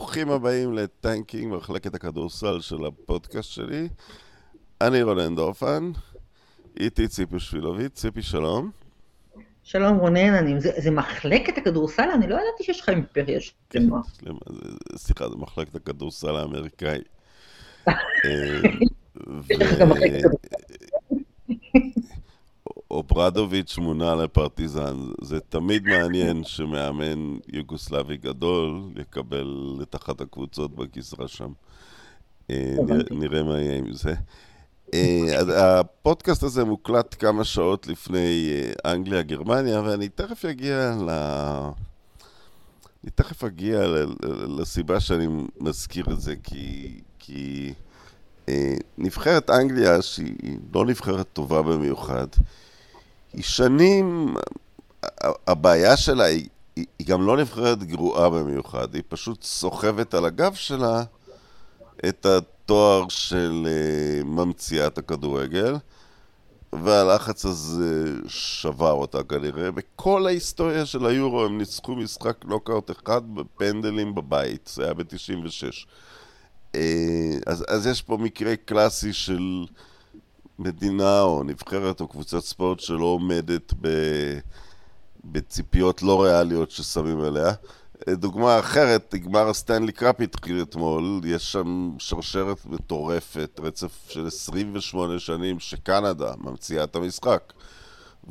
ברוכים הבאים ל tanking, מחלקת הכדורסל של הפודקאסט שלי. אני רונן דורפן, איתי ציפי שפילוביץ. ציפי, שלום. שלום רונן, אני, זה, זה מחלקת הכדורסל? אני לא ידעתי שיש לך אימפריה שלמה. סליחה, זה מחלקת הכדורסל האמריקאי. אוברדוביץ' מונה לפרטיזן. זה תמיד מעניין שמאמן יוגוסלבי גדול יקבל את אחת הקבוצות בגזרה שם. אה, נראה מה יהיה עם זה. אה, הפודקאסט הזה מוקלט כמה שעות לפני אה, אנגליה-גרמניה, ואני תכף אגיע ל... אני תכף אגיע לסיבה שאני מזכיר את זה, כי, כי נבחרת אנגליה, שהיא לא נבחרת טובה במיוחד, היא שנים, הבעיה שלה היא, היא, היא גם לא נבחרת גרועה במיוחד, היא פשוט סוחבת על הגב שלה את התואר של uh, ממציאת הכדורגל, והלחץ הזה שבר אותה כנראה. בכל ההיסטוריה של היורו הם ניצחו משחק נוקאוט אחד בפנדלים בבית, זה היה ב-96. אה, אז, אז יש פה מקרה קלאסי של מדינה או נבחרת או קבוצת ספורט שלא עומדת ב, בציפיות לא ריאליות ששמים עליה. אה, דוגמה אחרת, גמר הסטנלי קראפ התחיל אתמול, יש שם שרשרת מטורפת, רצף של 28 שנים שקנדה ממציאה את המשחק.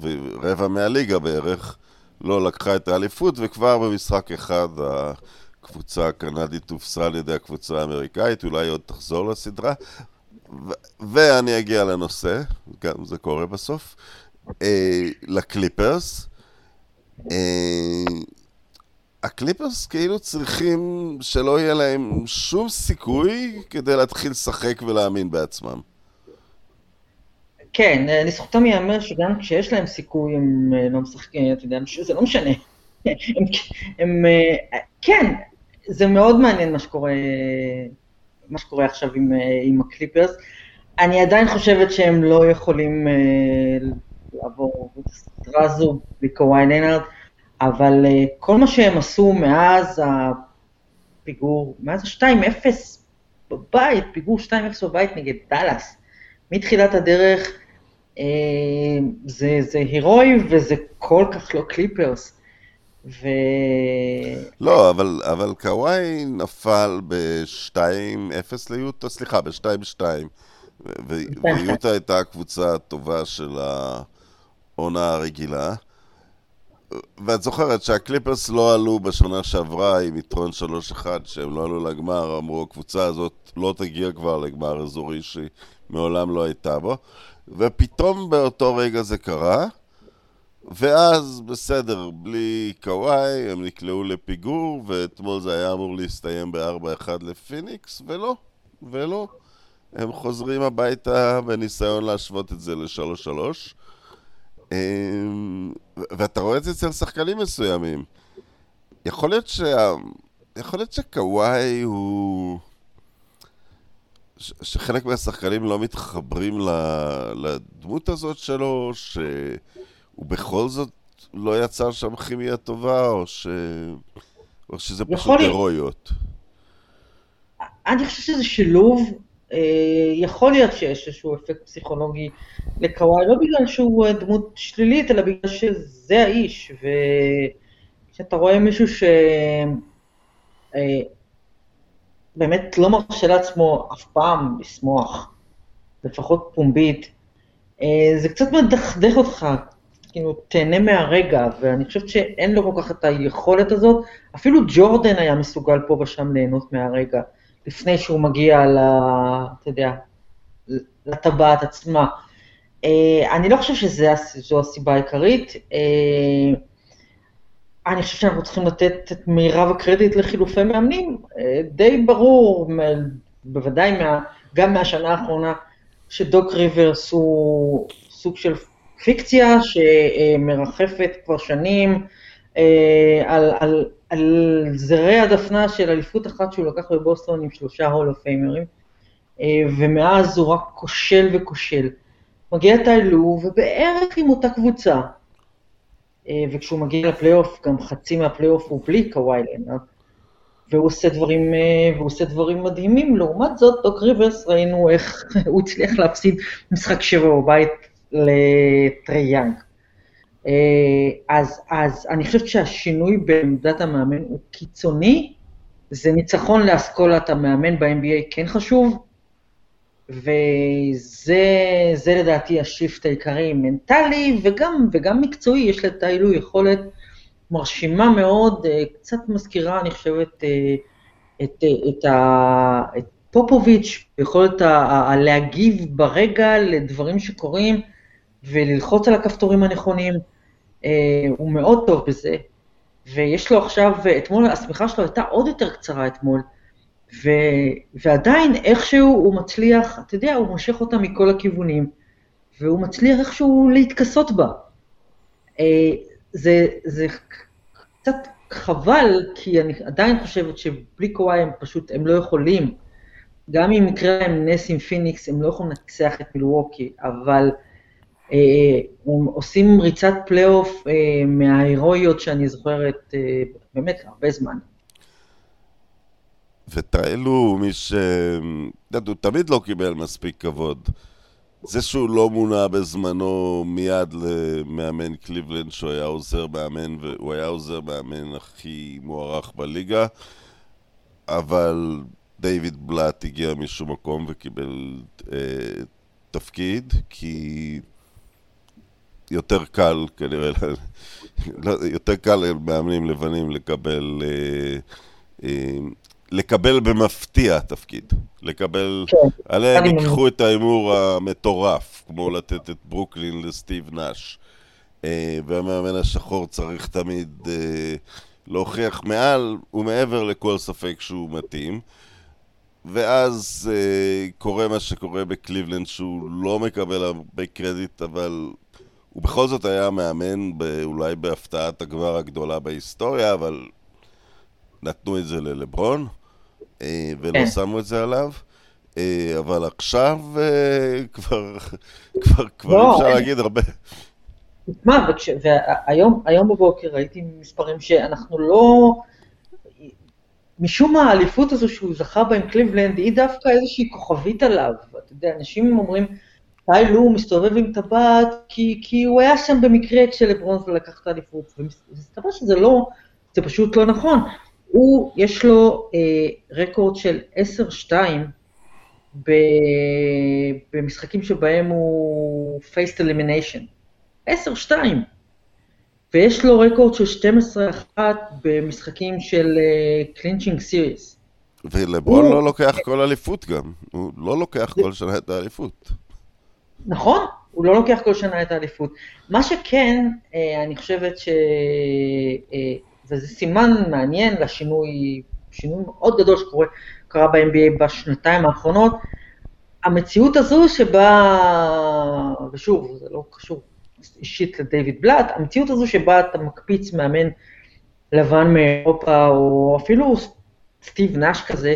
ורבע מהליגה בערך לא לקחה את האליפות, וכבר במשחק אחד הקבוצה הקנדית הופסה על ידי הקבוצה האמריקאית, אולי עוד תחזור לסדרה. ו- ואני אגיע לנושא, גם זה קורה בסוף, אה, לקליפרס. אה, הקליפרס כאילו צריכים שלא יהיה להם שום סיכוי כדי להתחיל לשחק ולהאמין בעצמם. כן, לזכותם ייאמר שגם כשיש להם סיכוי הם אה, לא משחקים, אתה יודע, זה לא משנה. הם, הם, אה, כן, זה מאוד מעניין מה שקורה, מה שקורה עכשיו עם, אה, עם הקליפרס. אני עדיין חושבת שהם לא יכולים לעבור את הסדרה הזו בלי קוואי לנארד. אבל uh, כל מה שהם עשו מאז הפיגור, מאז ה-2-0 בבית, פיגור 2-0 בבית נגד דאלאס, מתחילת הדרך, uh, זה, זה הירואי וזה כל כך לא קליפרס. ו... לא, אבל, אבל קוואי נפל ב-2-0 ליוטה, סליחה, ב-2-2, ויוטה הייתה הקבוצה הטובה של העונה הרגילה. ואת זוכרת שהקליפרס לא עלו בשנה שעברה עם יתרון 3-1, שהם לא עלו לגמר, אמרו הקבוצה הזאת לא תגיע כבר לגמר אזורי שהיא מעולם לא הייתה בו, ופתאום באותו רגע זה קרה, ואז בסדר, בלי קוואי, הם נקלעו לפיגור, ואתמול זה היה אמור להסתיים ב-4-1 לפיניקס, ולא, ולא. הם חוזרים הביתה בניסיון להשוות את זה ל-3-3. אמ, ואתה רואה את זה אצל שחקנים מסוימים. יכול להיות שה... יכול להיות שקוואי הוא... ש... שחלק מהשחקנים לא מתחברים לדמות הזאת שלו, שהוא בכל זאת לא יצר שם כימיה טובה, או, ש... או שזה פשוט הירואיות. אני חושב שזה שילוב אה, יכול להיות שיש איזשהו אפקט פסיכולוגי לקוואי, לא בגלל שהוא אה, דמות שלילית, אלא בגלל שזה האיש, וכשאתה רואה מישהו שבאמת אה, לא מרשה לעצמו אף פעם לשמוח, לפחות פומבית, זה קצת מדכדך אותך, כאילו, תהנה מהרגע, ואני חושבת שאין לו כל כך את היכולת הזאת, אפילו ג'ורדן היה מסוגל פה ושם ליהנות מהרגע. לפני שהוא מגיע ל... אתה יודע, לטבעת עצמה. אה, אני לא חושב שזו הסיבה העיקרית. אה, אני חושב שאנחנו צריכים לתת את מירב הקרדיט לחילופי מאמנים. אה, די ברור, בוודאי מה, גם מהשנה האחרונה, שדוק ריברס הוא סוג של פיקציה שמרחפת כבר שנים על, על, על זרי הדפנה של אליפות אחת שהוא לקח בבוסטון עם שלושה פיימרים, אה, ומאז הוא רק כושל וכושל. מגיע טיילו, ובערך עם אותה קבוצה. אה, וכשהוא מגיע לפלייאוף, גם חצי מהפלייאוף הוא בלי קוואי לנארד. והוא עושה דברים, אה, והוא עושה דברים מדהימים. לעומת זאת, דוק ריברס, ראינו איך הוא הצליח להפסיד משחק שבע בבית לטרי יאנג. אה, אז, אז אני חושבת שהשינוי בעמדת המאמן הוא קיצוני, זה ניצחון לאסכולת המאמן ב-NBA כן חשוב, וזה לדעתי השיפט העיקרי, מנטלי וגם, וגם מקצועי, יש לטיילו יכולת מרשימה מאוד, אה, קצת מזכירה, אני חושבת, אה, את, את, את פופוביץ', יכולת להגיב ברגע לדברים שקורים וללחוץ על הכפתורים הנכונים, אה, הוא מאוד טוב בזה. ויש לו עכשיו, אתמול השמיכה שלו הייתה עוד יותר קצרה אתמול, ו, ועדיין איכשהו הוא מצליח, אתה יודע, הוא מושך אותה מכל הכיוונים, והוא מצליח איכשהו להתכסות בה. זה, זה קצת חבל, כי אני עדיין חושבת שבלי קוואי הם פשוט, הם לא יכולים. גם אם יקרה להם נס עם פיניקס, הם לא יכולים לנצח את מילווקי, אבל אה, עושים ריצת פלייאוף אה, מההירואיות שאני זוכרת אה, באמת הרבה זמן. וטיי לו, מי ש... הוא תמיד לא קיבל מספיק כבוד. זה שהוא לא מונה בזמנו מיד למאמן קליבלנד, שהוא היה עוזר מאמן, והוא היה עוזר מאמן הכי מוערך בליגה, אבל דיוויד בלאט הגיע משום מקום וקיבל אה, תפקיד, כי יותר קל כנראה, לא, יותר קל למאמנים לבנים לקבל אה, אה, לקבל במפתיע תפקיד. לקבל... כן. עליהם ייקחו את ההימור המטורף, כמו לתת את ברוקלין לסטיב נאש. אה, והמאמן השחור צריך תמיד להוכיח מעל ומעבר לכל ספק שהוא מתאים. ואז אה, קורה מה שקורה בקליבלנד, שהוא לא מקבל הרבה קרדיט, אבל הוא בכל זאת היה מאמן אולי בהפתעת הגמר הגדולה בהיסטוריה, אבל נתנו את זה ללברון. אה, ולא כן. שמו את זה עליו. אה, אבל עכשיו אה, כבר, כבר, כבר לא, אפשר להגיד הרבה. מה, והיום היום בבוקר ראיתי מספרים שאנחנו לא... משום מה האליפות הזו שהוא זכה בה עם קליבלנד, היא דווקא איזושהי כוכבית עליו. אתה יודע, אנשים אומרים, טי לו מסתובב עם טבעת, כי, כי הוא היה שם במקרה כשלברונס לקח את האליפות. ומסתבר שזה לא, זה פשוט לא נכון. הוא, יש לו אה, רקורד של 10-2 במשחקים שבהם הוא faced elimination. 10-2. ויש לו רקורד של 12-1 במשחקים של clinching uh, series. ולברון הוא... לא לוקח כל אליפות גם, הוא לא לוקח. כל שנה את האליפות. נכון, הוא לא לוקח כל שנה את האליפות. מה שכן, אה, אני חושבת ש... אה, וזה סימן מעניין לשינוי, שינוי מאוד גדול שקרה ב-NBA בשנתיים האחרונות. המציאות הזו שבה, ושוב, זה לא קשור אישית לדייוויד בלאט, המציאות הזו שבה אתה מקפיץ מאמן לבן מאירופה, או אפילו סטיב נאש כזה,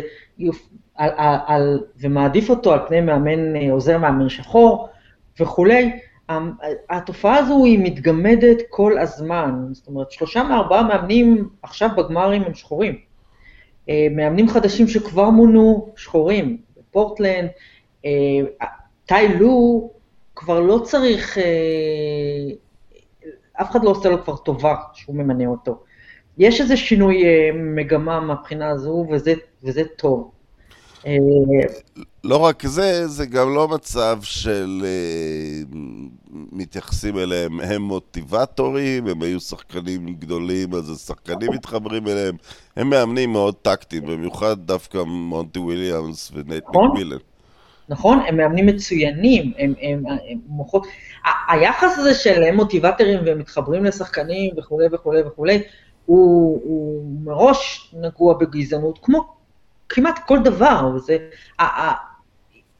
על, על, על, ומעדיף אותו על פני מאמן, עוזר מאמן שחור וכולי, התופעה הזו היא מתגמדת כל הזמן, זאת אומרת, שלושה מארבעה מאמנים עכשיו בגמרים הם שחורים. אה, מאמנים חדשים שכבר מונו שחורים, בפורטלנד, אה, טי לו כבר לא צריך, אה, אף אחד לא עושה לו כבר טובה שהוא ממנה אותו. יש איזה שינוי מגמה מהבחינה הזו, וזה, וזה טוב. לא רק זה, זה גם לא מצב של uh, מתייחסים אליהם, הם מוטיבטורים, הם היו שחקנים גדולים, אז השחקנים מתחברים אליהם. הם מאמנים מאוד טקטיים, במיוחד דווקא מונטי וויליאמס ונייט נכון, מקמילן. נכון, הם מאמנים מצוינים, הם, הם, הם הם מוחות... היחס הזה של הם מוטיבטורים והם מתחברים לשחקנים וכולי וכולי וכולי, הוא, הוא מראש נגוע בגזענות, כמו כמעט כל דבר. זה,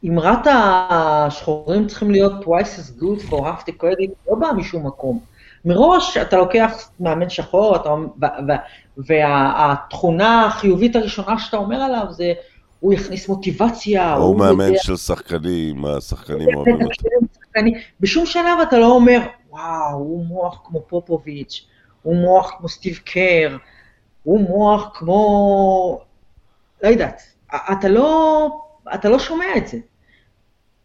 אמרת השחורים צריכים להיות twice as good for half the credit, לא בא משום מקום. מראש אתה לוקח מאמן שחור, אתה, והתכונה החיובית הראשונה שאתה אומר עליו זה, הוא יכניס מוטיבציה. הוא, הוא מאמן יודע... של שחקנים, השחקנים אוהבים אותו. בשום שלב אתה לא אומר, וואו, הוא מוח כמו פופוביץ', הוא מוח כמו סטיב קר, הוא מוח כמו לא יודעת, אתה לא, אתה לא שומע את זה.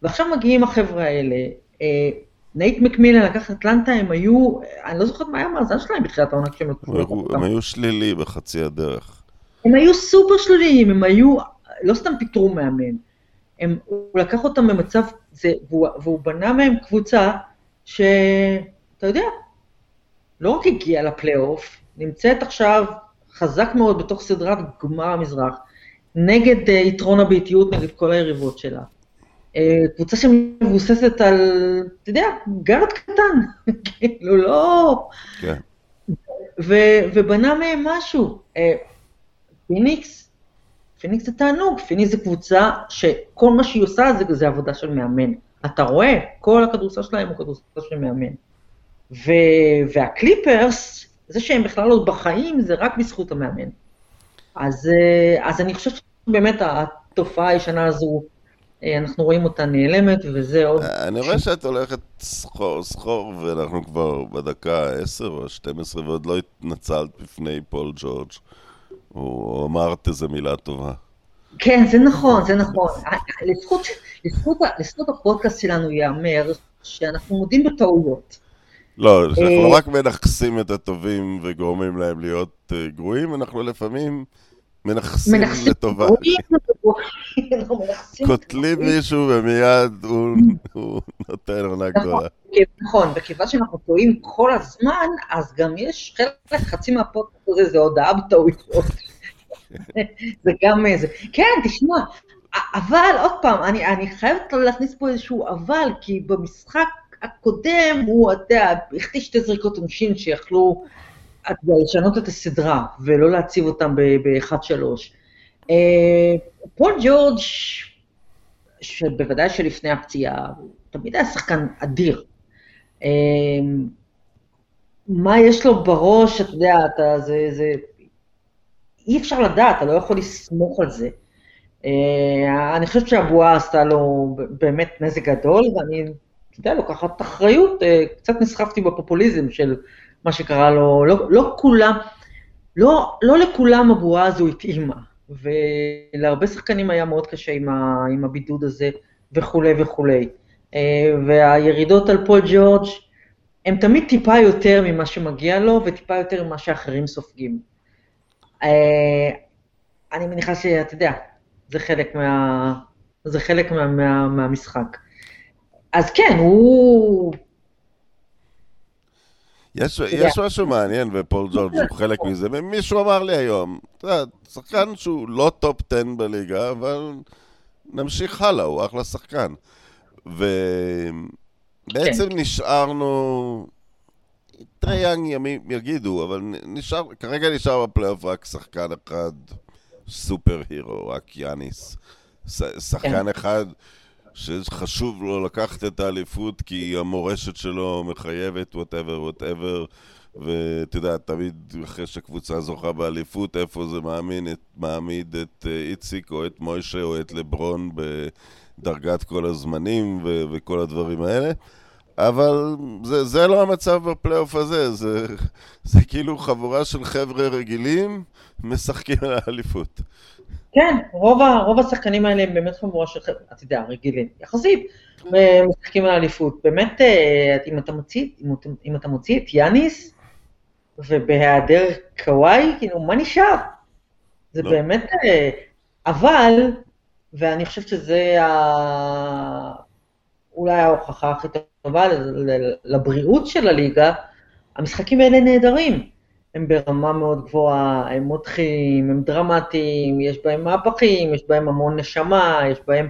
ועכשיו מגיעים החבר'ה האלה, אה, נייט מקמילן לקח אטלנטה, הם היו, אני לא זוכרת מה היה המאזן שלהם בתחילת העונה כשהם לקחו הם היו שלילי בחצי הדרך. הם היו סופר שליליים, הם היו, לא סתם פיטרו מאמן. הם, הוא לקח אותם במצב, זה, והוא, והוא בנה מהם קבוצה שאתה יודע, לא רק הגיעה לפלייאוף, נמצאת עכשיו חזק מאוד בתוך סדרת גמר המזרח, נגד uh, יתרון הביתיות, נגד כל היריבות שלה. Uh, קבוצה שמבוססת על, אתה יודע, גארד קטן, כאילו לא... כן. ו- ובנה מהם משהו. Uh, פיניקס, פיניקס זה תענוג, פיניקס זה קבוצה שכל מה שהיא עושה זה, זה עבודה של מאמן. אתה רואה, כל הכדורסל שלהם הוא כדורסל של מאמן. ו- והקליפרס, זה שהם בכלל לא בחיים, זה רק בזכות המאמן. אז, אה, אז אני חושבת שבאמת התופעה הישנה הזו, אה, אנחנו רואים אותה נעלמת, וזה עוד... אני רואה שאת הולכת סחור סחור, ואנחנו כבר בדקה 10 או 12, ועוד לא התנצלת בפני פול ג'ורג'. הוא אמרת איזה מילה טובה. כן, זה נכון, זה נכון. לזכות, לזכות, לזכות הפודקאסט שלנו ייאמר שאנחנו מודים בטעויות. לא, אנחנו לא רק מנכסים את הטובים וגורמים להם להיות uh, גרועים, אנחנו לפעמים מנכסים לטובה. קוטלים מישהו ומיד הוא נותן עונה נכון, גדולה. נכון, וכיוון שאנחנו טועים כל הזמן, אז גם יש חלק, חצי מהפודקאסט הזה זה הודעה בטעויות. זה גם איזה, כן, תשמע, אבל עוד פעם, אני חייבת להכניס פה איזשהו אבל, כי במשחק הקודם הוא, אתה יודע, החטיא שתי זריקות עונשין שיכלו לשנות את הסדרה ולא להציב אותם ב-1-3. אה, פול ג'ורג', שבוודאי שלפני הפציעה, תמיד היה שחקן אדיר. אה, מה יש לו בראש, אתה יודע, אתה, זה, זה, אי אפשר לדעת, אתה לא יכול לסמוך על זה. אה, אני חושבת שהבועה עשתה לו באמת נזק גדול, ואני יודע, לוקחת אחריות, אה, קצת נסחפתי בפופוליזם של מה שקרה לו, לא, לא כולם, לא, לא לכולם הבועה הזו התאימה, ולהרבה שחקנים היה מאוד קשה עם, ה, עם הבידוד הזה וכולי וכולי. אה, והירידות על פול ג'ורג' הם תמיד טיפה יותר ממה שמגיע לו וטיפה יותר ממה שאחרים סופגים. אה, אני מניחה שאתה יודע, זה חלק, מה, זה חלק מה, מה, מהמשחק. אז כן, הוא... יש, יש משהו מעניין, ופול ג'ורג' הוא חלק מזה. מישהו אמר לי היום, אתה יודע, שחקן שהוא לא top 10 בליגה, אבל נמשיך הלאה, הוא אחלה שחקן. ובעצם כן. נשארנו, טריי יאנג ימים יגידו, אבל נשאר, כרגע נשאר בפלייאוף רק שחקן אחד, super hero, רק יאניס. שחקן כן. אחד שחשוב לו לקחת את האליפות כי המורשת שלו מחייבת, whatever, whatever, ואתה יודע, תמיד אחרי שהקבוצה זוכה באליפות, איפה זה מאמין, את, מעמיד את אה, איציק או את מוישה או את לברון בדרגת כל הזמנים ו- וכל הדברים האלה. אבל זה, זה לא המצב בפלייאוף הזה, זה, זה כאילו חבורה של חבר'ה רגילים משחקים על האליפות. כן, רוב, רוב השחקנים האלה הם באמת חבורה של חבר'ה, אתה יודע, רגילים, יחסית, משחקים על האליפות. באמת, אה, אם אתה מוציא, אם אתה מוציא את יאניס, ובהיעדר קוואי, כאילו, מה נשאר? זה לא. באמת... אה, אבל, ואני חושבת שזה ה... אולי ההוכחה הכי טובה לבריאות של הליגה, המשחקים האלה נהדרים. הם ברמה מאוד גבוהה, הם מותחים, הם דרמטיים, יש בהם מהפכים, יש בהם המון נשמה, יש בהם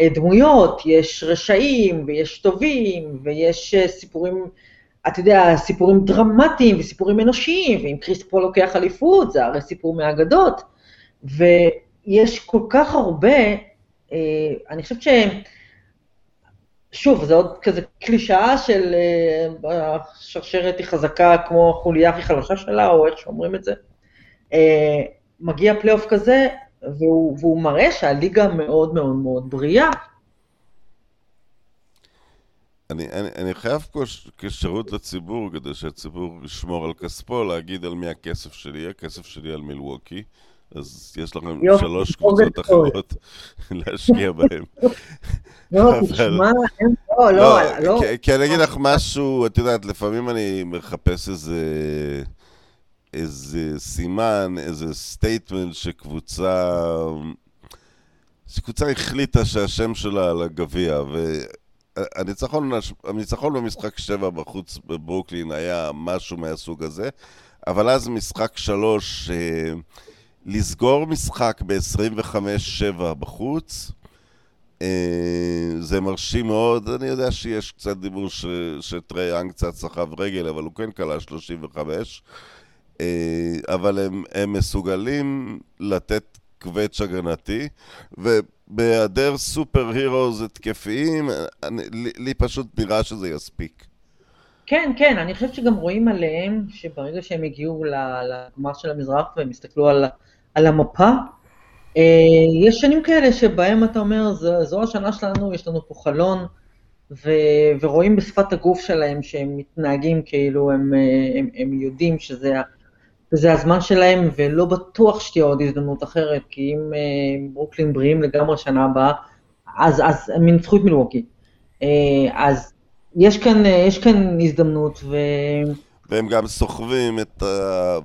אה, דמויות, יש רשעים ויש טובים ויש אה, סיפורים, אתה יודע, סיפורים דרמטיים וסיפורים אנושיים, ואם קריס פול לוקח אליפות, זה הרי סיפור מהאגדות. ויש כל כך הרבה, אה, אני חושבת שהם... שוב, זה עוד כזה קלישאה של אה, השרשרת היא חזקה כמו החוליה הכי חלשה שלה, או איך שאומרים את זה. אה, מגיע פלייאוף כזה, והוא, והוא מראה שהליגה מאוד מאוד מאוד בריאה. אני, אני, אני חייב פה כשירות לציבור, כדי שהציבור ישמור על כספו, להגיד על מי הכסף שלי, הכסף שלי על מילווקי. אז יש לכם שלוש קבוצות אחרות להשקיע בהן. לא, תשמע, לא, לא, לא. כי אני אגיד לך משהו, את יודעת, לפעמים אני מחפש איזה... איזה סימן, איזה statement שקבוצה... שקבוצה החליטה שהשם שלה על הגביע, והניצחון במשחק 7 בחוץ בברוקלין היה משהו מהסוג הזה, אבל אז משחק 3, אה, לסגור משחק ב-25-7 בחוץ, אה, זה מרשים מאוד, אני יודע שיש קצת דיבור שטרי יאנג קצת סחב רגל, אבל הוא כן כלה 35. אה, אבל הם, הם מסוגלים לתת קווץ' הגנתי, ובהיעדר סופר הירוז התקפיים, אני, לי, לי פשוט נראה שזה יספיק. כן, כן, אני חושבת שגם רואים עליהם שברגע שהם הגיעו לגמר של המזרח והם הסתכלו על, על המפה, אה, יש שנים כאלה שבהם אתה אומר, זו, זו השנה שלנו, יש לנו פה חלון, ו, ורואים בשפת הגוף שלהם שהם מתנהגים כאילו הם, אה, הם, הם יודעים שזה וזה הזמן שלהם, ולא בטוח שתהיה עוד הזדמנות אחרת, כי אם אה, ברוקלין בריאים לגמרי שנה הבאה, אז, אז הם ינצחו את מילווקי. אה, אז יש כאן, יש כאן הזדמנות, ו... והם גם סוחבים את ה...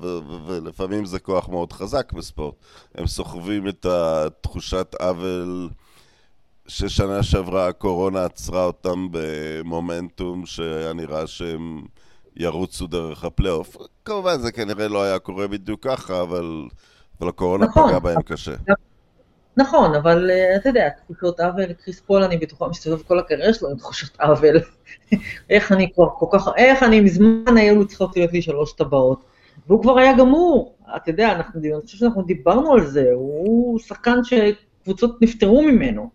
ולפעמים זה כוח מאוד חזק בספורט. הם סוחבים את התחושת עוול ששנה שעברה הקורונה עצרה אותם במומנטום שהיה נראה שהם... ירוצו דרך הפלייאוף. כמובן זה כנראה לא היה קורה בדיוק ככה, אבל, אבל הקורונה נכון, פגעה בהם קשה. נכון, אבל uh, אתה יודע, תחושות עוול, קריס פול, אני בטוחה מסתובב כל הקריירה שלו עם תחושות עוול. איך אני כבר כל כך, איך אני מזמן היו צריכות להיות לי שלוש טבעות. והוא כבר היה גמור, אתה יודע, אנחנו, אני חושב שאנחנו דיברנו על זה, הוא שחקן שקבוצות נפטרו ממנו.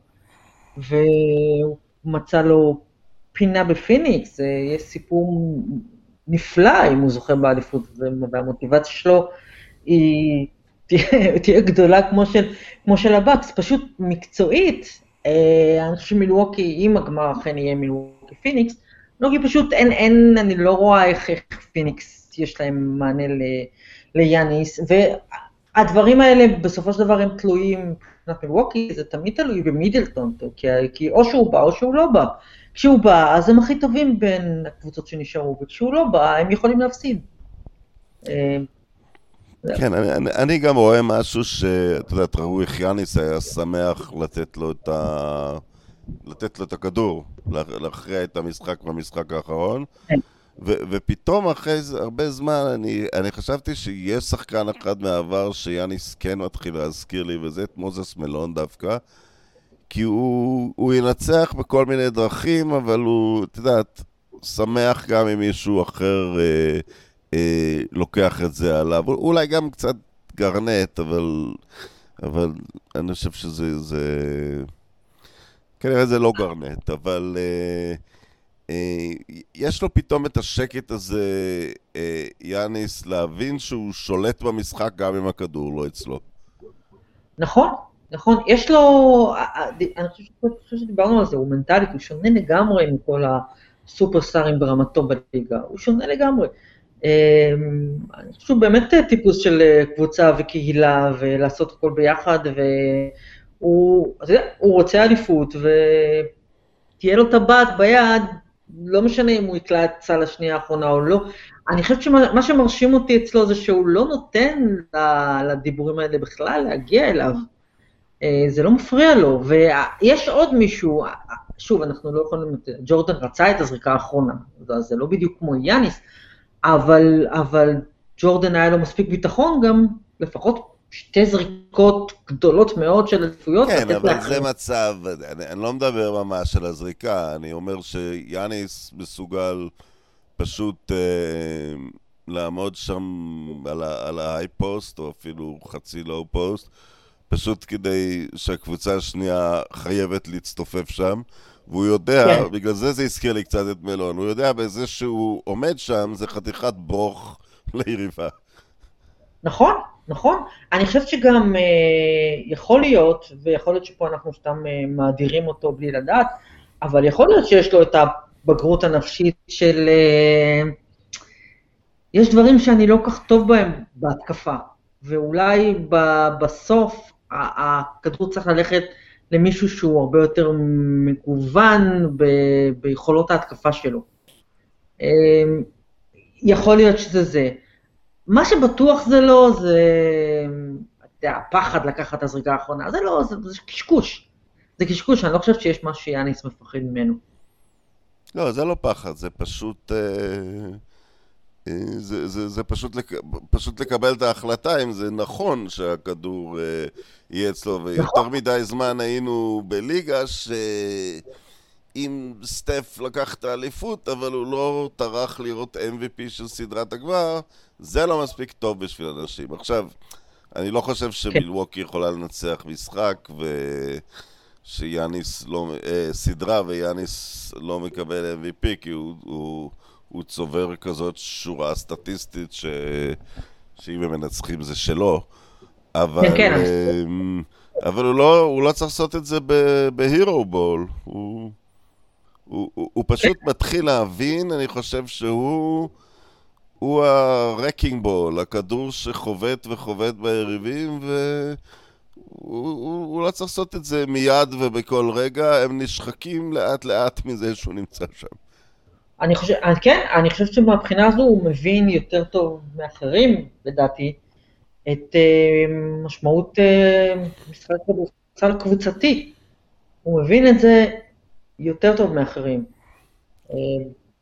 והוא מצא לו פינה בפיניקס, יש סיפור נפלא אם הוא זוכה באליפות, והמוטיבציה שלו היא תהיה, תהיה גדולה כמו של, כמו של הבאקס, פשוט מקצועית, אה, אני חושב שמילווקי, אם הגמר אכן יהיה מילווקי פיניקס, לא, כי פשוט אין, אין, אני לא רואה איך, איך פיניקס יש להם מענה ל, ליאניס, והדברים האלה בסופו של דבר הם תלויים, מבחינת מילווקי זה תמיד תלוי במידלטון, כי, כי או שהוא בא או שהוא לא בא. כשהוא בא, אז הם הכי טובים בין הקבוצות שנשארו, וכשהוא לא בא, הם יכולים להפסיד. כן, אני, אני, אני גם רואה משהו שאת יודעת, רואה איך יאניס היה שמח לתת לו את ה... לתת לו את הכדור, להכריע את המשחק במשחק האחרון. כן. ו- ופתאום אחרי זה, הרבה זמן אני, אני חשבתי שיש שחקן אחד מהעבר שיאניס כן מתחיל להזכיר לי, וזה את מוזס מלון דווקא. כי הוא, הוא ינצח בכל מיני דרכים, אבל הוא, את יודעת, שמח גם אם מישהו אחר אה, אה, לוקח את זה עליו. אולי גם קצת גרנט, אבל, אבל אני חושב שזה... זה... כנראה זה לא גרנט, אבל אה, אה, יש לו פתאום את השקט הזה, אה, יאניס, להבין שהוא שולט במשחק גם אם הכדור לא אצלו. נכון, נכון, יש לו, אני חושב שדיברנו על זה, הוא מנטלית, הוא שונה לגמרי מכל הסופרסטארים ברמתו בליגה, הוא שונה לגמרי. אמ, אני חושב שהוא באמת טיפוס של קבוצה וקהילה, ולעשות הכל ביחד, והוא, רוצה אליפות, ותהיה לו טבעת ביד, לא משנה אם הוא יקלע את סל השנייה האחרונה או לא. אני חושבת שמה שמרשים אותי אצלו זה שהוא לא נותן לדיבורים האלה בכלל להגיע אליו. אה, זה לא מפריע לו, ויש עוד מישהו, שוב, אנחנו לא יכולים, ג'ורדן רצה את הזריקה האחרונה, זה לא בדיוק כמו יאניס, אבל, אבל ג'ורדן היה לו מספיק ביטחון גם לפחות שתי זריקות גדולות מאוד של אליפויות. כן, אבל לאחרים. זה מצב, אני, אני לא מדבר ממש על הזריקה, אני אומר שיאניס מסוגל פשוט אה, לעמוד שם על ההיי פוסט, או אפילו חצי לואו פוסט, פשוט כדי שהקבוצה השנייה חייבת להצטופף שם. והוא יודע, כן. בגלל זה זה הזכיר לי קצת את מלון, הוא יודע בזה שהוא עומד שם, זה חתיכת ברוך ליריבה. נכון, נכון. אני חושבת שגם אה, יכול להיות, ויכול להיות שפה אנחנו סתם אה, מאדירים אותו בלי לדעת, אבל יכול להיות שיש לו את הבגרות הנפשית של... אה, יש דברים שאני לא כך טוב בהם בהתקפה. ואולי בסוף הכדור צריך ללכת למישהו שהוא הרבה יותר מגוון ב- ביכולות ההתקפה שלו. אמ, יכול להיות שזה זה. מה שבטוח זה לא, זה, אתה יודע, הפחד לקחת את הזריקה האחרונה, זה לא, זה, זה קשקוש. זה קשקוש, אני לא חושבת שיש משהו שיאניס מפחד ממנו. לא, זה לא פחד, זה פשוט... אה, זה, זה, זה פשוט, לק, פשוט לקבל את ההחלטה אם זה נכון שהכדור אה, יהיה אצלו. ויותר נכון. מדי זמן היינו בליגה שאם סטף לקח את האליפות, אבל הוא לא טרח לראות MVP של סדרת הגמר, זה לא מספיק טוב בשביל אנשים. עכשיו, אני לא חושב שמילווקי יכולה לנצח משחק ו... שיאניס לא, אה, סדרה ויאניס לא מקבל MVP כי הוא, הוא, הוא צובר כזאת שורה סטטיסטית ש, שאם הם מנצחים זה שלו אבל, כן. אה, אבל הוא, לא, הוא לא צריך לעשות את זה בהירו בול הוא, הוא, הוא, הוא פשוט מתחיל להבין, אני חושב שהוא הוא הרקינג בול, הכדור שחובט וחובט ביריבים ו... הוא, הוא, הוא לא צריך לעשות את זה מיד ובכל רגע, הם נשחקים לאט לאט מזה שהוא נמצא שם. אני חושב, כן, אני חושבת שמבחינה הזו הוא מבין יותר טוב מאחרים, לדעתי, את uh, משמעות uh, משחק כדורסל קבוצתי. הוא מבין את זה יותר טוב מאחרים, uh,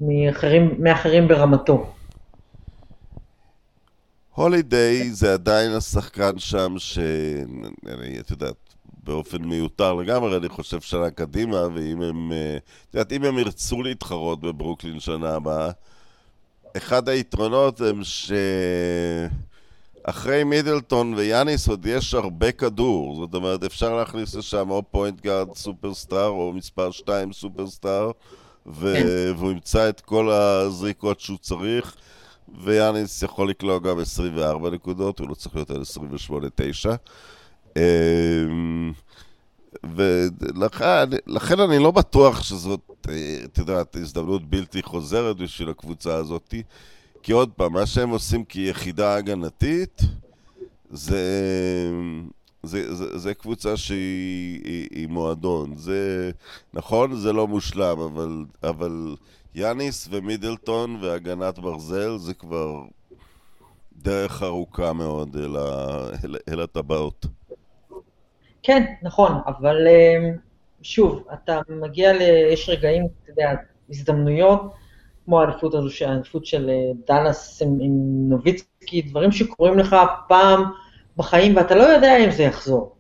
מאחרים, מאחרים ברמתו. הולידיי זה עדיין השחקן שם ש... את יודעת, באופן מיותר לגמרי, אני חושב שנה קדימה, ואם הם... אה, את יודעת, אם הם ירצו להתחרות בברוקלין שנה הבאה, אחד היתרונות הם שאחרי מידלטון ויאניס עוד יש הרבה כדור, זאת אומרת, אפשר להכניס לשם או פוינט גארד סופרסטאר או מספר 2 סופרסטאר, ו... כן. והוא ימצא את כל הזריקות שהוא צריך. ויאניס יכול לקלוע גם 24 נקודות, הוא לא צריך להיות על 28-9. אמ, ולכן אני לא בטוח שזאת, אה, את יודעת, הזדמנות בלתי חוזרת בשביל הקבוצה הזאת, כי עוד פעם, מה שהם עושים כיחידה הגנתית, זה, זה, זה, זה קבוצה שהיא היא, היא מועדון. זה, נכון, זה לא מושלם, אבל, אבל יאניס ומידלטון והגנת ברזל זה כבר דרך ארוכה מאוד אל. אל, אל הטבעות. כן, נכון, אבל אה, שוב, אתה מגיע ל... יש רגעים, אתה יודע, הזדמנויות, כמו האליפות הזו, האליפות של אה, דאלאס עם נוביצקי, דברים שקורים לך פעם בחיים ואתה לא יודע אם זה יחזור.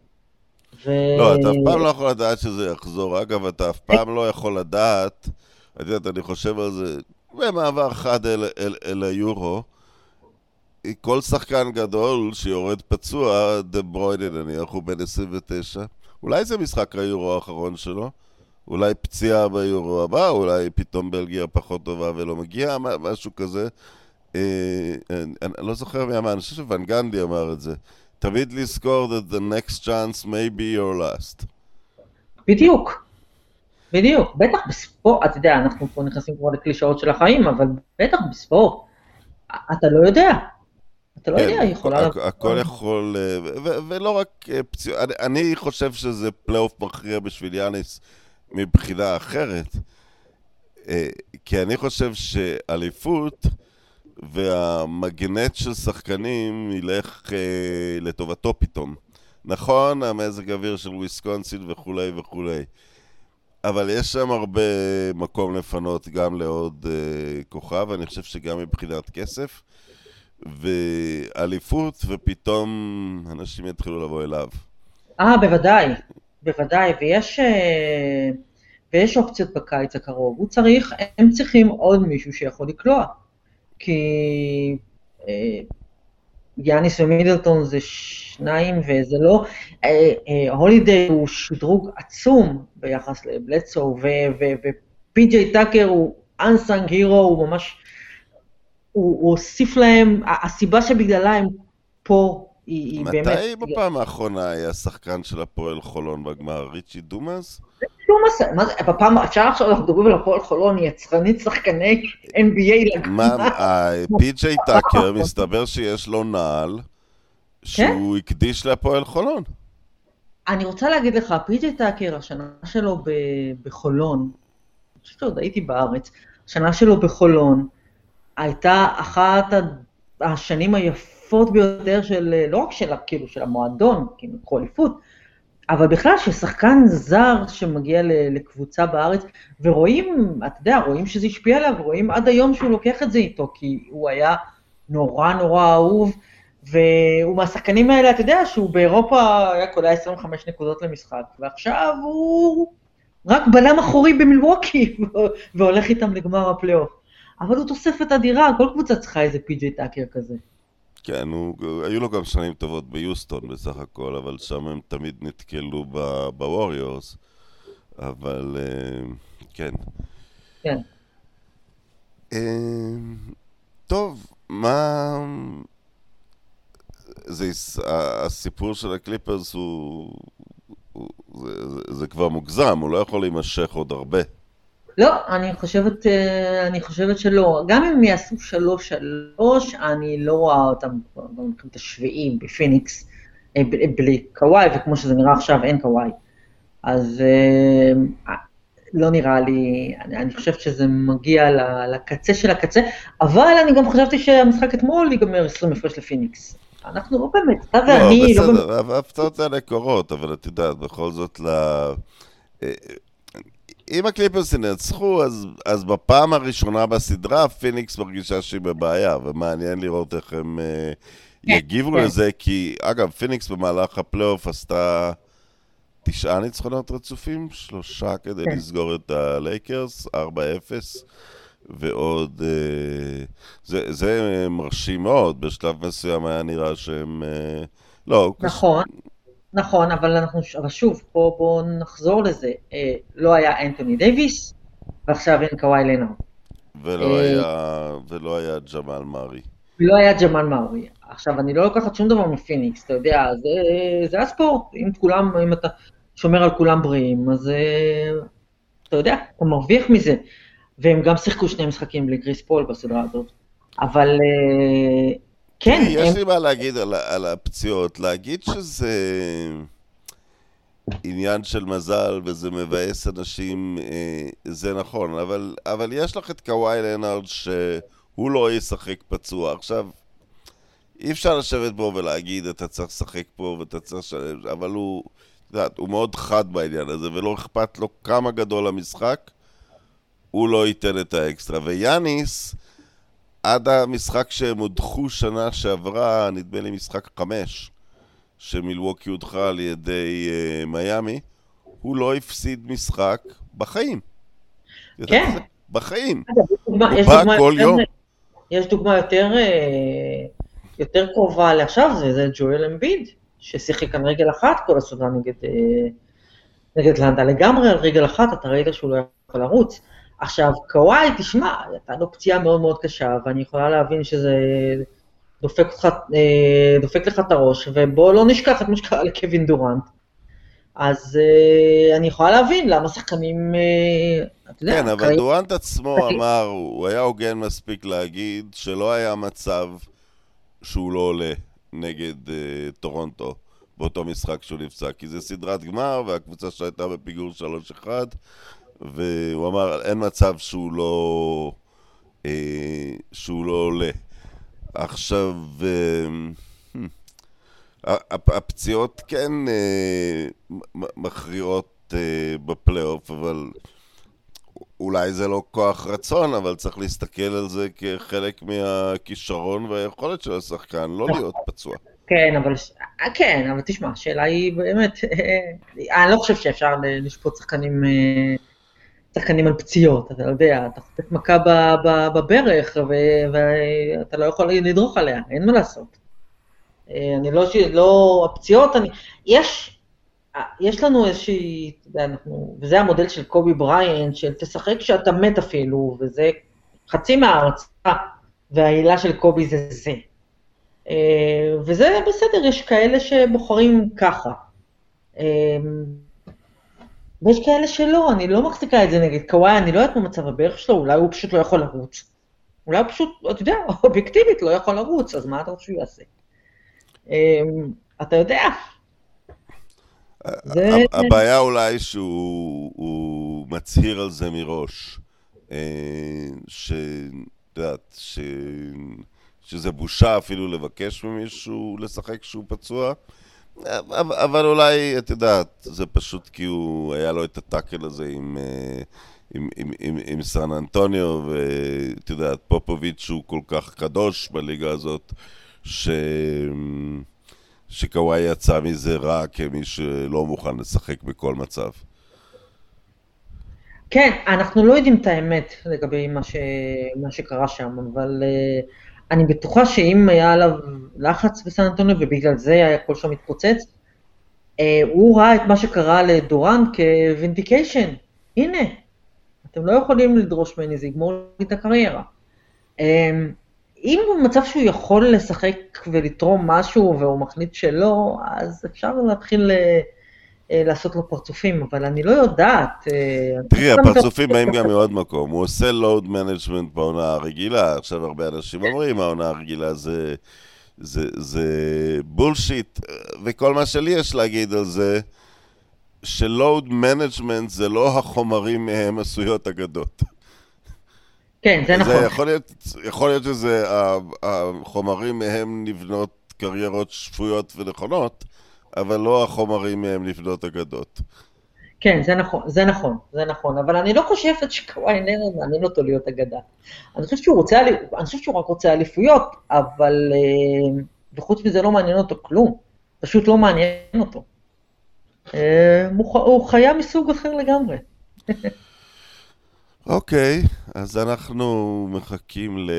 ו... לא, אתה אף פעם לא יכול לדעת שזה יחזור. אגב, אתה אף פעם לא יכול לדעת... את יודעת, אני חושב על זה, במעבר חד אל, אל, אל היורו, כל שחקן גדול שיורד פצוע, דה ברוידה נניח, הוא בן 29, אולי זה משחק היורו האחרון שלו, אולי פציעה ביורו הבא, אולי פתאום בלגיה פחות טובה ולא מגיע, משהו כזה. אה, אני, אני לא זוכר מי אמר, אני חושב שוואן גנדי אמר את זה. תמיד לזכור that the next chance may be your last. בדיוק. בדיוק, בטח בספורט, אתה יודע, אנחנו פה נכנסים כבר לקלישאות של החיים, אבל בטח בספורט, אתה לא יודע. אתה לא כן, יודע, יכולה... הכל יכול, אה, ולא רק אה, פציעות, אני חושב שזה פלייאוף מכריע בשביל יאניס מבחינה אחרת, אה, כי אני חושב שאליפות והמגנט של שחקנים ילך לטובתו פתאום. נכון, המזג אוויר של וויסקונסין וכולי וכולי. אבל יש שם הרבה מקום לפנות גם לעוד uh, כוכב, אני חושב שגם מבחינת כסף, ואליפות, ופתאום אנשים יתחילו לבוא אליו. אה, בוודאי, בוודאי, ויש, uh, ויש אופציות בקיץ הקרוב. הוא צריך, הם צריכים עוד מישהו שיכול לקלוע. כי uh, יאניס ומידלטון זה שניים, וזה לא... אה, אה, הולידיי הוא שדרוג עצום ביחס לבלדסו, ופי.ג'יי טאקר הוא unsung hero, הוא ממש... הוא, הוא הוסיף להם, הסיבה שבגללה הם פה היא, היא באמת... מתי בפעם האחרונה היה שחקן של הפועל חולון בגמר? ריצ'י דומאס? דומאס, מה זה, בפעם, אפשר עכשיו אנחנו מדברים על הפועל חולון, יצרנית שחקני NBA לגמר. מה, פי.ג'יי טאקר, מסתבר שיש לו נעל. שהוא כן? הקדיש להפועל חולון. אני רוצה להגיד לך, פיג'י טאקר, השנה שלו בחולון, אני חושבת שעוד הייתי בארץ, השנה שלו בחולון הייתה אחת השנים היפות ביותר של, לא רק של, כאילו, של המועדון, כאילו, לקחו אליפות, אבל בכלל ששחקן זר שמגיע לקבוצה בארץ, ורואים, אתה יודע, רואים שזה השפיע עליו, רואים עד היום שהוא לוקח את זה איתו, כי הוא היה נורא נורא אהוב, והוא מהשחקנים האלה, אתה יודע, שהוא באירופה היה קולע 25 נקודות למשחק, ועכשיו הוא רק בלם אחורי במילווקי, והולך איתם לגמר הפלייאוף. אבל הוא תוספת אדירה, כל קבוצה צריכה איזה פי.ג'יי טאקר כזה. כן, הוא, היו לו גם שנים טובות ביוסטון בסך הכל, אבל שם הם תמיד נתקלו בווריורס. אבל אה, כן. כן. אה, טוב, מה... זה, הסיפור של הקליפרס הוא... הוא זה, זה, זה כבר מוגזם, הוא לא יכול להימשך עוד הרבה. לא, אני חושבת, אה, אני חושבת שלא. גם אם הם יעשו שלוש-שלוש, אני לא רואה אותם במשחק השביעי בפיניקס אה, בלי קוואי, וכמו שזה נראה עכשיו, אין קוואי. אז אה, לא נראה לי, אני, אני חושבת שזה מגיע לקצה של הקצה, אבל אני גם חשבתי שהמשחק אתמול ייגמר 20 הפרש לפיניקס. אנחנו לא באמת, אתה ואני לא. בסדר, ההפתעות האלה קורות, אבל את יודעת, בכל זאת, ל... אם הקליפרס ינצחו, אז, אז בפעם הראשונה בסדרה, פיניקס מרגישה שהיא בבעיה, ומעניין לראות איך הם אה, יגיבו כן. לזה, כי אגב, פיניקס במהלך הפלייאוף עשתה תשעה ניצחונות רצופים, שלושה כדי כן. לסגור את הלייקרס, 4-0, ועוד... אה, זה, זה מרשים מאוד, בשלב מסוים היה נראה שהם... אה, לא, נכון. כש... נכון, אבל אנחנו, אבל שוב, בואו בוא נחזור לזה. אה, לא היה אנטוני דייוויס, ועכשיו אין קוואי לנארד. ולא, אה, היה, ולא היה ג'מאל מארי. לא היה ג'מאל מארי. עכשיו, אני לא לוקחת שום דבר מפיניקס, אתה יודע, זה, זה הספורט. אם כולם, אם אתה שומר על כולם בריאים, אז אה, אתה יודע, אתה מרוויח מזה. והם גם שיחקו שני משחקים בלי גריס פול בסדרה הזאת. אבל אה, כן. יש לי מה להגיד על, על הפציעות. להגיד שזה עניין של מזל וזה מבאס אנשים, אה, זה נכון, אבל, אבל יש לך את קוואי לנארד שהוא לא ישחק פצוע. עכשיו, אי אפשר לשבת בו ולהגיד, אתה צריך לשחק פה ואתה צריך לשלם, אבל הוא, יודעת, הוא מאוד חד בעניין הזה, ולא אכפת לו כמה גדול המשחק, הוא לא ייתן את האקסטרה. ויאניס, עד המשחק שהם הודחו שנה שעברה, נדמה לי משחק חמש, שמילווקי הודחה על ידי uh, מיאמי, הוא לא הפסיד משחק בחיים. כן. בחיים. הוא בא כל יום. יש דוגמה יותר, אה, יותר קרובה לעכשיו, זה, זה ג'ואל אמביד, ששיחק על רגל אחת כל הסודרה נגד, אה, נגד לנדה לגמרי על רגל אחת, אתה ראית שהוא לא יכול לרוץ. עכשיו, קוואי, תשמע, הייתה לו פציעה מאוד מאוד קשה, ואני יכולה להבין שזה דופק, אותך, אה, דופק לך את הראש, ובוא לא נשכח את מה שקרה לקווין דורנט. אז uh, אני יכולה להבין למה שחקנים, uh, אתה יודע... כן, אבל דורנט עצמו אמר, הוא היה הוגן מספיק להגיד שלא היה מצב שהוא לא עולה נגד uh, טורונטו באותו משחק שהוא נפצע, כי זה סדרת גמר והקבוצה שהייתה בפיגור 3-1, והוא אמר, אין מצב שהוא לא, אה, שהוא לא עולה. עכשיו, אה, הפציעות כן אה, מכריעות אה, בפלייאוף, אבל אולי זה לא כוח רצון, אבל צריך להסתכל על זה כחלק מהכישרון והיכולת של השחקן, לא להיות פצוע. כן, אבל, כן, אבל תשמע, השאלה היא באמת, אני לא חושב שאפשר לשפוט שחקנים שחקנים על פציעות, אתה יודע, אתה חוטף מכה בברך ואתה לא יכול לדרוך עליה, אין מה לעשות. אה, אני לא, לא, הפציעות, אני, יש, יש לנו איזושהי, אנחנו, וזה המודל של קובי בריין, של תשחק כשאתה מת אפילו, וזה חצי מההרצאה, והעילה של קובי זה זה. אה, וזה בסדר, יש כאלה שבוחרים ככה. אה, ויש כאלה שלא, אני לא מחזיקה את זה נגד קוואי, אני לא יודעת מה מצב הברך שלו, אולי הוא פשוט לא יכול לרוץ. אולי הוא פשוט, אתה יודע, אובייקטיבית לא יכול לרוץ, אז מה אתה רוצה שהוא יעשה? אתה יודע. הבעיה אולי שהוא מצהיר על זה מראש. שאת יודעת. שזה בושה אפילו לבקש ממישהו לשחק כשהוא פצוע. אבל אולי, את יודעת, זה פשוט כי הוא, היה לו את הטאקל הזה עם, אה, עם, עם, עם, עם סן אנטוניו, ואת יודעת, פופוביץ' הוא כל כך קדוש בליגה הזאת, ש... שקוואי יצא מזה רע כמי שלא מוכן לשחק בכל מצב. כן, אנחנו לא יודעים את האמת לגבי מה, ש... מה שקרה שם, אבל uh, אני בטוחה שאם היה עליו לחץ בסן אנטוניו ובגלל זה היה הכל שם מתפוצץ, אה, הוא ראה את מה שקרה לדורנט כ vindication. הנה, אתם לא יכולים לדרוש ממני, זה יגמור לי את הקריירה. אה, אם הוא במצב שהוא יכול לשחק ולתרום משהו והוא מחליט שלא, אז אפשר להתחיל אה, אה, לעשות לו פרצופים, אבל אני לא יודעת. אה, תראי, הפרצופים באים גם מעוד מקום. הוא עושה load management בעונה הרגילה, עכשיו הרבה אנשים אומרים, העונה הרגילה זה, זה, זה bullshit, וכל מה שלי יש להגיד על זה, ש load management זה לא החומרים מהם עשויות אגדות. כן, זה נכון. זה יכול להיות, יכול להיות שזה החומרים מהם נבנות קריירות שפויות ונכונות, אבל לא החומרים מהם לבנות אגדות. כן, זה נכון, זה נכון, זה נכון, אבל אני לא חושבת שקוואי איננו מעניין אותו להיות אגדה. אני חושבת שהוא רוצה, אני חושבת שהוא רק רוצה אליפויות, אבל, אה, וחוץ מזה לא מעניין אותו כלום, פשוט לא מעניין אותו. אה, הוא חיה מסוג אחר לגמרי. אוקיי, אז אנחנו מחכים ל...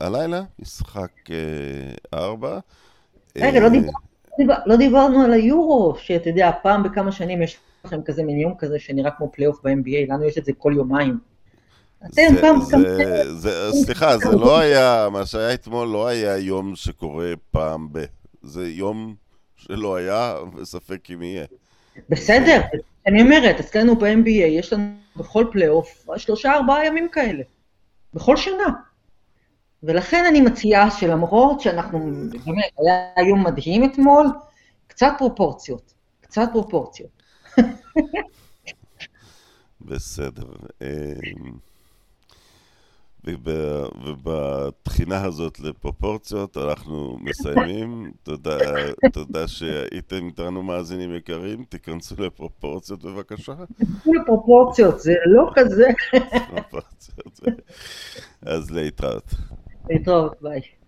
הלילה, משחק ארבע. רגע, לא דיברנו. לא דיברנו על היורו, שאתה יודע, פעם בכמה שנים יש לכם כזה מין יום כזה שנראה כמו פלייאוף ב-NBA, לנו יש את זה כל יומיים. אתם פעם... סליחה, זה לא היה, מה שהיה אתמול לא היה יום שקורה פעם ב... זה יום שלא היה, וספק אם יהיה. בסדר, אני אומרת, אצלנו ב-NBA יש לנו בכל פלייאוף שלושה ארבעה ימים כאלה, בכל שנה. ולכן אני מציעה שלמרות שאנחנו, באמת, היה יום מדהים אתמול, קצת פרופורציות, קצת פרופורציות. בסדר. אמ, ובתחינה הזאת לפרופורציות אנחנו מסיימים. תודה, תודה שהייתם איתנו מאזינים יקרים, תיכנסו לפרופורציות בבקשה. תיכנסו לפרופורציות, זה לא כזה. אז להתראות. להתראות, ביי.